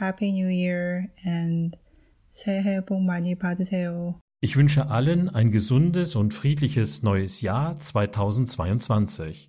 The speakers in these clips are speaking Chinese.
Happy New Year and 새해 복 많이 받으세요. Ich wünsche allen ein gesundes und friedliches neues Jahr 2022.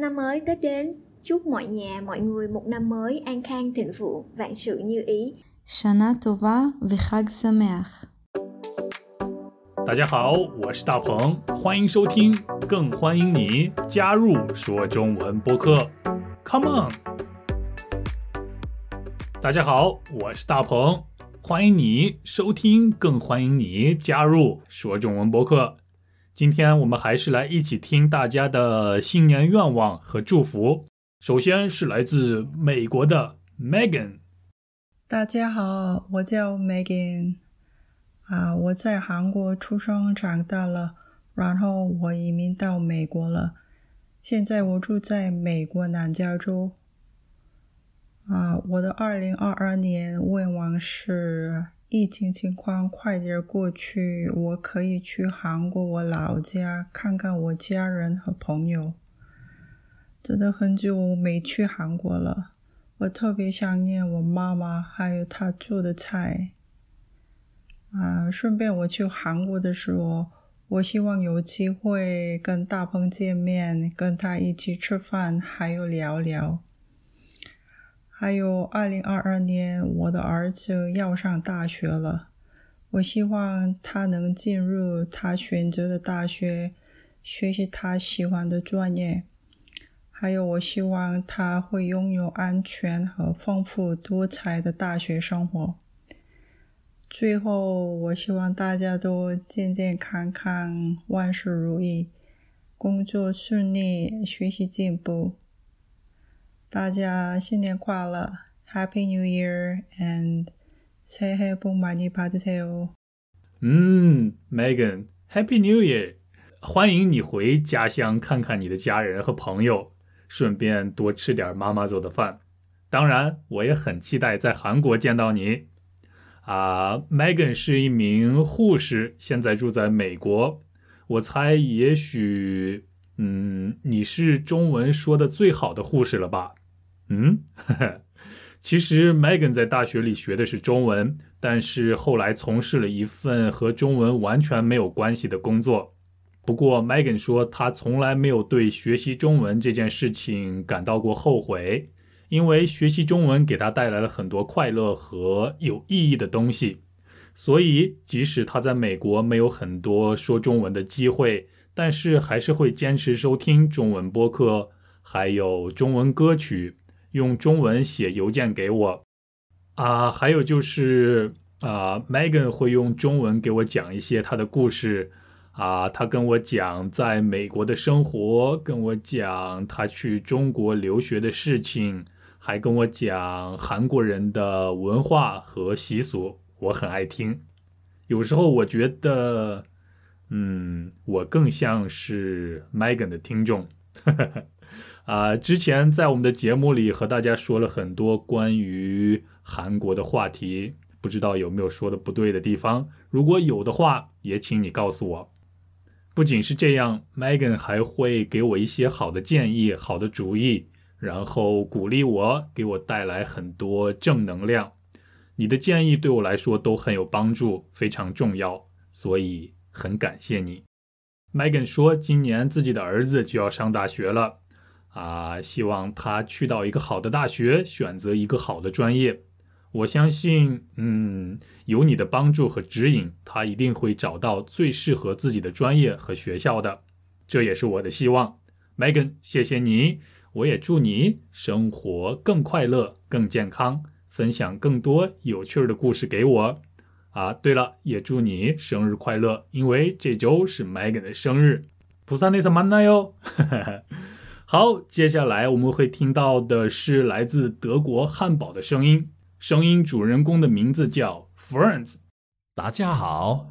Năm mới Tết đến, chúc mọi nhà, mọi người một năm mới an khang thịnh vượng, vạn sự như ý. Shana Tova v'Chag Sameach. 大家好，我是大鹏，欢迎收听，更欢迎你加入说中文播客。Come on！大家好，我是大鹏，欢迎你收听，更欢迎你加入说中文博客。今天我们还是来一起听大家的新年愿望和祝福。首先是来自美国的 Megan。大家好，我叫 Megan。啊，我在韩国出生长大了，然后我移民到美国了。现在我住在美国南加州。啊，我的二零二二年愿望是疫情情况快点过去，我可以去韩国我老家看看我家人和朋友。真的很久没去韩国了，我特别想念我妈妈还有她做的菜。啊，顺便我去韩国的时候，我希望有机会跟大鹏见面，跟他一起吃饭，还有聊聊。还有，二零二二年我的儿子要上大学了，我希望他能进入他选择的大学，学习他喜欢的专业。还有，我希望他会拥有安全和丰富多彩的大学生活。最后，我希望大家都健健康康，万事如意，工作顺利，学习进步。大家新年快乐，Happy New Year and 새해복많이받으세요。嗯，Megan，Happy New Year！欢迎你回家乡看看你的家人和朋友，顺便多吃点妈妈做的饭。当然，我也很期待在韩国见到你。啊，Megan 是一名护士，现在住在美国。我猜，也许，嗯，你是中文说的最好的护士了吧？ 嗯，其实 Megan 在大学里学的是中文，但是后来从事了一份和中文完全没有关系的工作。不过，Megan 说，她从来没有对学习中文这件事情感到过后悔。因为学习中文给他带来了很多快乐和有意义的东西，所以即使他在美国没有很多说中文的机会，但是还是会坚持收听中文播客，还有中文歌曲，用中文写邮件给我。啊，还有就是啊，Megan 会用中文给我讲一些她的故事。啊，她跟我讲在美国的生活，跟我讲她去中国留学的事情。还跟我讲韩国人的文化和习俗，我很爱听。有时候我觉得，嗯，我更像是 Megan 的听众。啊，之前在我们的节目里和大家说了很多关于韩国的话题，不知道有没有说的不对的地方？如果有的话，也请你告诉我。不仅是这样，Megan 还会给我一些好的建议、好的主意。然后鼓励我，给我带来很多正能量。你的建议对我来说都很有帮助，非常重要，所以很感谢你。Megan 说，今年自己的儿子就要上大学了，啊，希望他去到一个好的大学，选择一个好的专业。我相信，嗯，有你的帮助和指引，他一定会找到最适合自己的专业和学校的。这也是我的希望。Megan，谢谢你。我也祝你生活更快乐、更健康，分享更多有趣的故事给我。啊，对了，也祝你生日快乐，因为这周是 Megan 的生日。菩萨内萨曼奈哟。好，接下来我们会听到的是来自德国汉堡的声音，声音主人公的名字叫 Franz。大家好，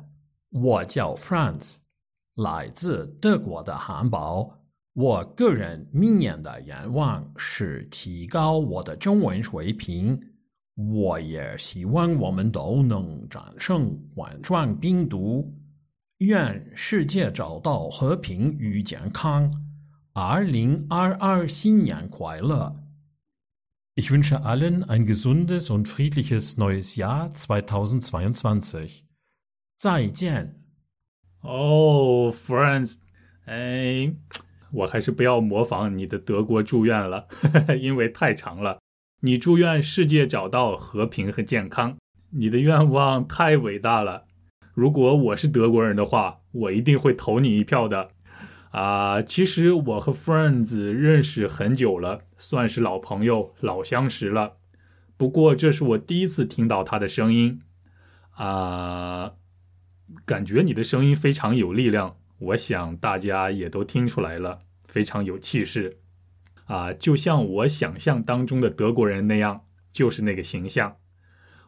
我叫 Franz，来自德国的汉堡。我个人明年的愿望是提高我的中文水平。我也希望我们都能战胜冠状病毒。愿世界找到和平与健康。二零二二新年快乐！Ich wünsche allen ein gesundes und friedliches neues Jahr 2022. 再见。Oh、f r i e n d s 哎，我还是不要模仿你的德国祝愿了，因为太长了。你祝愿世界找到和平和健康，你的愿望太伟大了。如果我是德国人的话，我一定会投你一票的。啊，其实我和 Friends 认识很久了，算是老朋友、老相识了。不过这是我第一次听到他的声音，啊，感觉你的声音非常有力量。我想大家也都听出来了，非常有气势。啊，就像我想象当中的德国人那样，就是那个形象。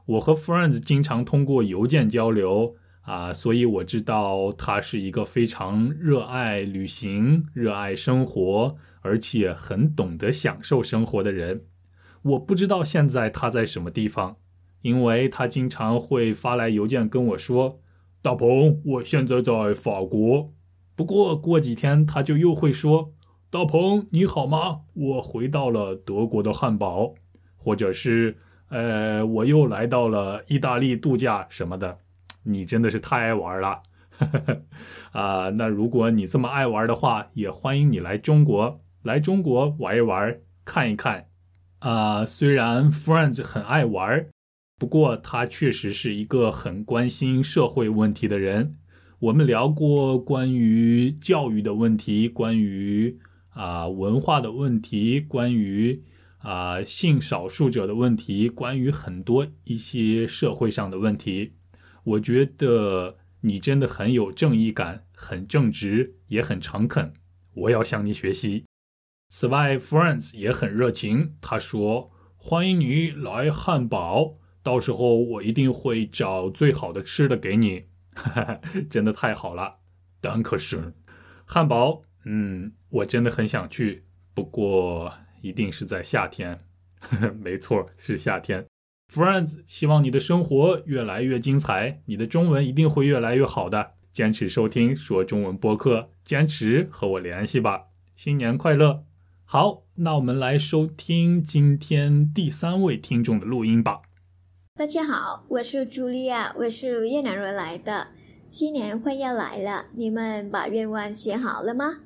我和 Friends 经常通过邮件交流。啊，所以我知道他是一个非常热爱旅行、热爱生活，而且很懂得享受生活的人。我不知道现在他在什么地方，因为他经常会发来邮件跟我说：“大鹏，我现在在法国。”不过过几天他就又会说：“大鹏，你好吗？我回到了德国的汉堡，或者是呃，我又来到了意大利度假什么的。”你真的是太爱玩了，啊！那如果你这么爱玩的话，也欢迎你来中国，来中国玩一玩，看一看。啊，虽然 Friends 很爱玩，不过他确实是一个很关心社会问题的人。我们聊过关于教育的问题，关于啊文化的问题，关于啊性少数者的问题，关于很多一些社会上的问题。我觉得你真的很有正义感，很正直，也很诚恳。我要向你学习。此外，Friends 也很热情。他说：“欢迎你来汉堡，到时候我一定会找最好的吃的给你。”哈哈真的太好了，Danke schön。汉堡，嗯，我真的很想去，不过一定是在夏天。呵 呵没错，是夏天。Friends，希望你的生活越来越精彩，你的中文一定会越来越好的。坚持收听说中文播客，坚持和我联系吧。新年快乐！好，那我们来收听今天第三位听众的录音吧。大家好，我是茱莉亚，我是越南人来的。新年快要来了，你们把愿望写好了吗？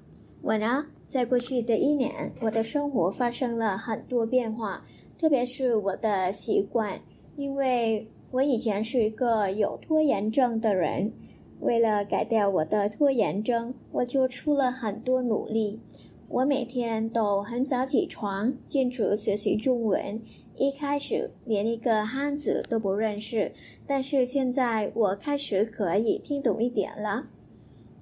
我呢，在过去的一年，我的生活发生了很多变化。特别是我的习惯，因为我以前是一个有拖延症的人，为了改掉我的拖延症，我就出了很多努力。我每天都很早起床，坚持学习中文。一开始连一个汉字都不认识，但是现在我开始可以听懂一点了。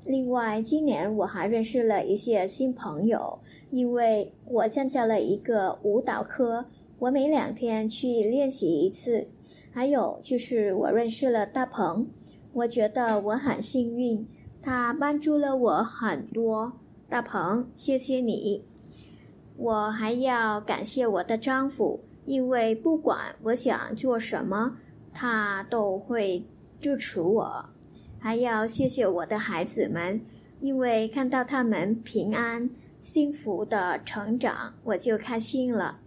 另外，今年我还认识了一些新朋友，因为我参加了一个舞蹈课。我每两天去练习一次，还有就是我认识了大鹏，我觉得我很幸运，他帮助了我很多。大鹏，谢谢你。我还要感谢我的丈夫，因为不管我想做什么，他都会支持我。还要谢谢我的孩子们，因为看到他们平安幸福的成长，我就开心了。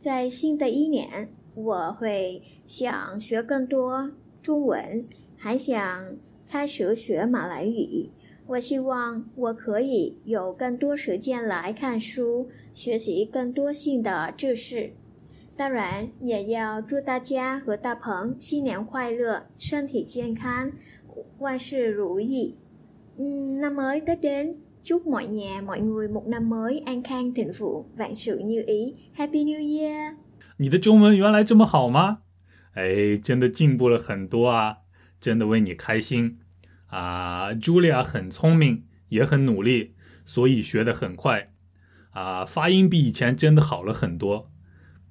在新的一年，我会想学更多中文，还想开始学马来语。我希望我可以有更多时间来看书，学习更多新的知识。当然，也要祝大家和大鹏新年快乐，身体健康，万事如意。嗯，năm mới tới đến Chúc mọi nhà mọi người một năm mới an khang thịnh vượng, vạn sự như ý. Happy New Year！你的中文原来这么好吗？哎，真的进步了很多啊！真的为你开心啊！Julia 很聪明，也很努力，所以学得很快啊，发音比以前真的好了很多。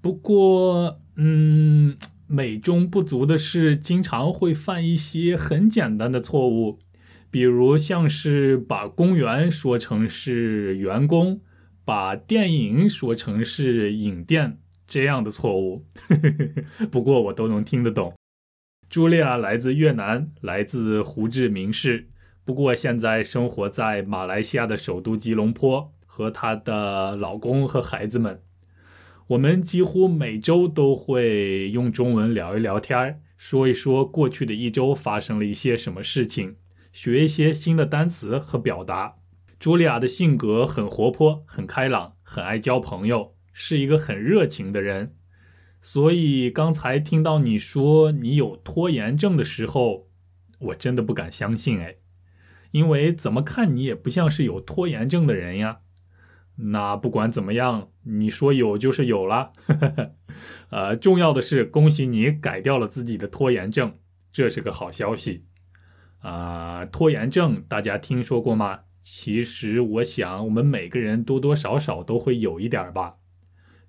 不过，嗯，美中不足的是，经常会犯一些很简单的错误。比如像是把公园说成是员工，把电影说成是影店这样的错误，不过我都能听得懂。茱莉亚来自越南，来自胡志明市，不过现在生活在马来西亚的首都吉隆坡，和她的老公和孩子们。我们几乎每周都会用中文聊一聊天儿，说一说过去的一周发生了一些什么事情，学一些新的单词和表达。茱莉亚的性格很活泼、很开朗、很爱交朋友，是一个很热情的人。所以刚才听到你说你有拖延症的时候，我真的不敢相信哎，因为怎么看你也不像是有拖延症的人呀。那不管怎么样，你说有就是有了。呃，重要的是，恭喜你改掉了自己的拖延症，这是个好消息。啊，拖延症大家听说过吗？其实我想，我们每个人多多少少都会有一点吧。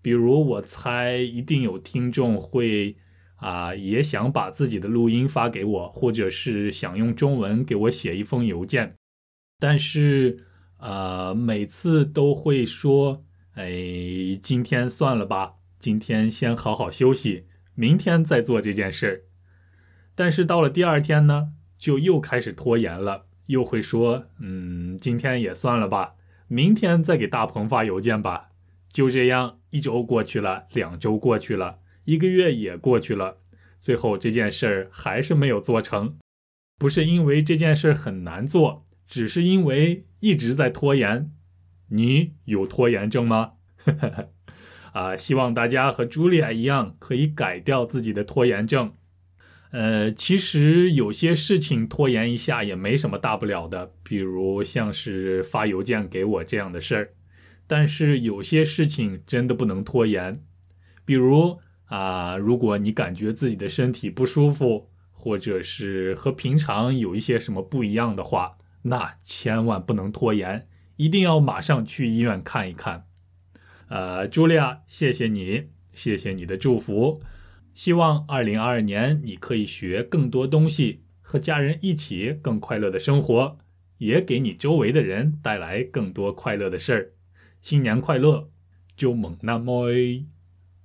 比如，我猜一定有听众会啊，也想把自己的录音发给我，或者是想用中文给我写一封邮件，但是。呃，每次都会说，哎，今天算了吧，今天先好好休息，明天再做这件事儿。但是到了第二天呢，就又开始拖延了，又会说，嗯，今天也算了吧，明天再给大鹏发邮件吧。就这样，一周过去了，两周过去了，一个月也过去了，最后这件事儿还是没有做成，不是因为这件事很难做。只是因为一直在拖延，你有拖延症吗？啊，希望大家和朱莉亚一样，可以改掉自己的拖延症。呃，其实有些事情拖延一下也没什么大不了的，比如像是发邮件给我这样的事儿。但是有些事情真的不能拖延，比如啊，如果你感觉自己的身体不舒服，或者是和平常有一些什么不一样的话。那千万不能拖延，一定要马上去医院看一看。呃，茱莉亚，谢谢你，谢谢你的祝福。希望二零二二年你可以学更多东西，和家人一起更快乐的生活，也给你周围的人带来更多快乐的事儿。新年快乐，就猛那么。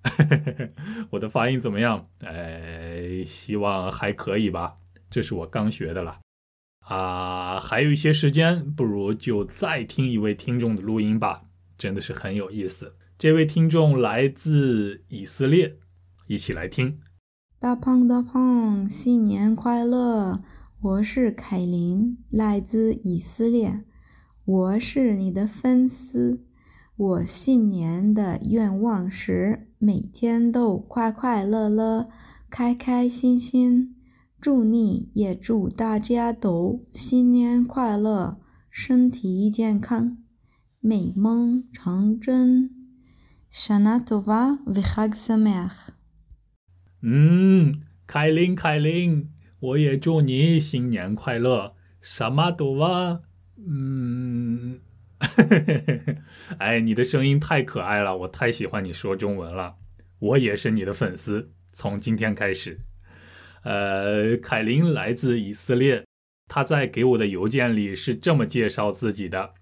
我的发音怎么样？哎，希望还可以吧。这是我刚学的了。啊，还有一些时间，不如就再听一位听众的录音吧，真的是很有意思。这位听众来自以色列，一起来听。大胖大胖，新年快乐！我是凯琳，来自以色列，我是你的粉丝。我新年的愿望是每天都快快乐乐，开开心心。祝你也祝大家都新年快乐，身体健康，美梦成真。Shana tova v'chag sameach。嗯，凯琳，凯琳，我也祝你新年快乐。什么多哇？嗯，哎，你的声音太可爱了，我太喜欢你说中文了。我也是你的粉丝，从今天开始。呃，凯琳来自以色列，他在给我的邮件里是这么介绍自己的：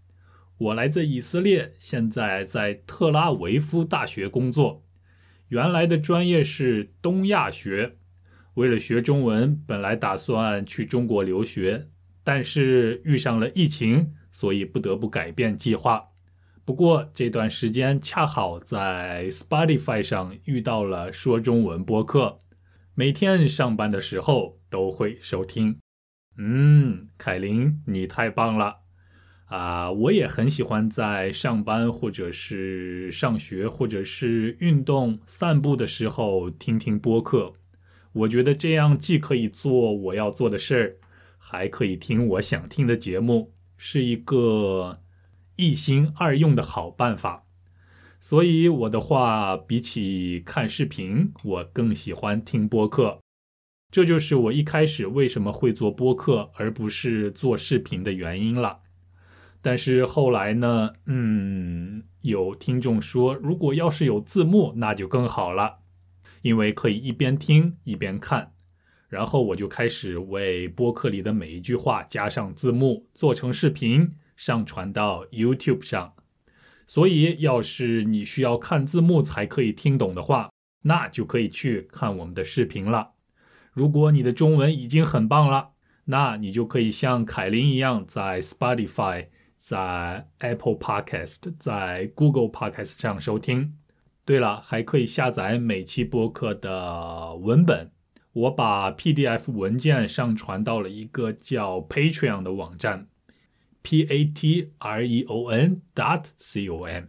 我来自以色列，现在在特拉维夫大学工作，原来的专业是东亚学。为了学中文，本来打算去中国留学，但是遇上了疫情，所以不得不改变计划。不过这段时间恰好在 Spotify 上遇到了说中文播客。每天上班的时候都会收听，嗯，凯琳，你太棒了啊！我也很喜欢在上班或者是上学或者是运动散步的时候听听播客。我觉得这样既可以做我要做的事儿，还可以听我想听的节目，是一个一心二用的好办法。所以我的话，比起看视频，我更喜欢听播客。这就是我一开始为什么会做播客而不是做视频的原因了。但是后来呢，嗯，有听众说，如果要是有字幕，那就更好了，因为可以一边听一边看。然后我就开始为播客里的每一句话加上字幕，做成视频，上传到 YouTube 上。所以，要是你需要看字幕才可以听懂的话，那就可以去看我们的视频了。如果你的中文已经很棒了，那你就可以像凯琳一样，在 Spotify、在 Apple Podcast、在 Google Podcast 上收听。对了，还可以下载每期播客的文本。我把 PDF 文件上传到了一个叫 Patreon 的网站，P A T R E O N dot C O M，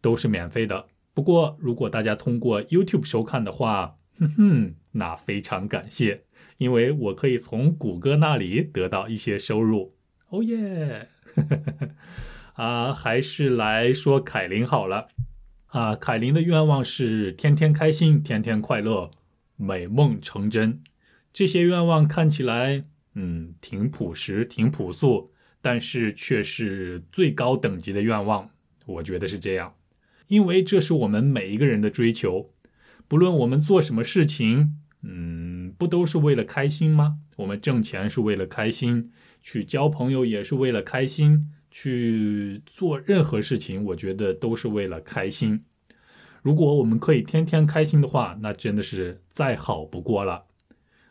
都是免费的。不过，如果大家通过 YouTube 收看的话，哼哼，那非常感谢，因为我可以从谷歌那里得到一些收入。哦耶！啊，还是来说凯琳好了。啊，凯琳的愿望是天天开心，天天快乐。美梦成真，这些愿望看起来，嗯，挺朴实，挺朴素，但是却是最高等级的愿望。我觉得是这样，因为这是我们每一个人的追求。不论我们做什么事情，嗯，不都是为了开心吗？我们挣钱是为了开心，去交朋友也是为了开心，去做任何事情，我觉得都是为了开心。如果我们可以天天开心的话，那真的是再好不过了。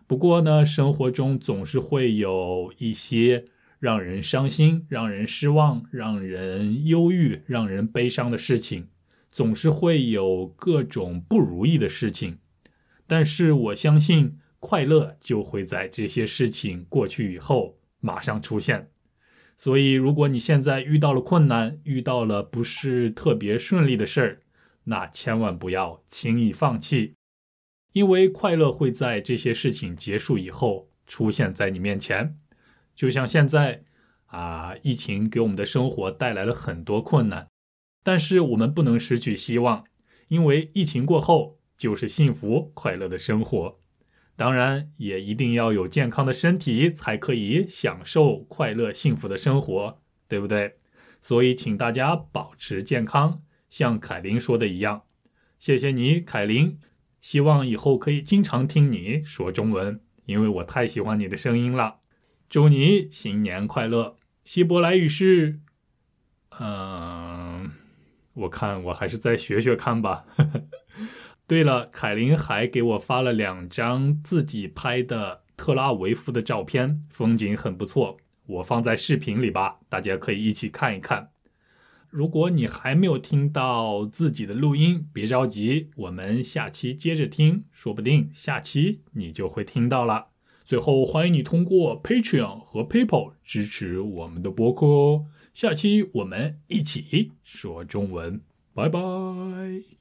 不过呢，生活中总是会有一些让人伤心、让人失望、让人忧郁、让人悲伤的事情，总是会有各种不如意的事情。但是我相信，快乐就会在这些事情过去以后马上出现。所以，如果你现在遇到了困难，遇到了不是特别顺利的事儿，那千万不要轻易放弃，因为快乐会在这些事情结束以后出现在你面前。就像现在，啊，疫情给我们的生活带来了很多困难，但是我们不能失去希望，因为疫情过后就是幸福快乐的生活。当然，也一定要有健康的身体，才可以享受快乐幸福的生活，对不对？所以，请大家保持健康。像凯琳说的一样，谢谢你，凯琳。希望以后可以经常听你说中文，因为我太喜欢你的声音了。祝你新年快乐！希伯来语是……嗯，我看我还是再学学看吧。呵呵对了，凯琳还给我发了两张自己拍的特拉维夫的照片，风景很不错，我放在视频里吧，大家可以一起看一看。如果你还没有听到自己的录音，别着急，我们下期接着听，说不定下期你就会听到了。最后，欢迎你通过 Patreon 和 PayPal 支持我们的播客哦。下期我们一起说中文，拜拜。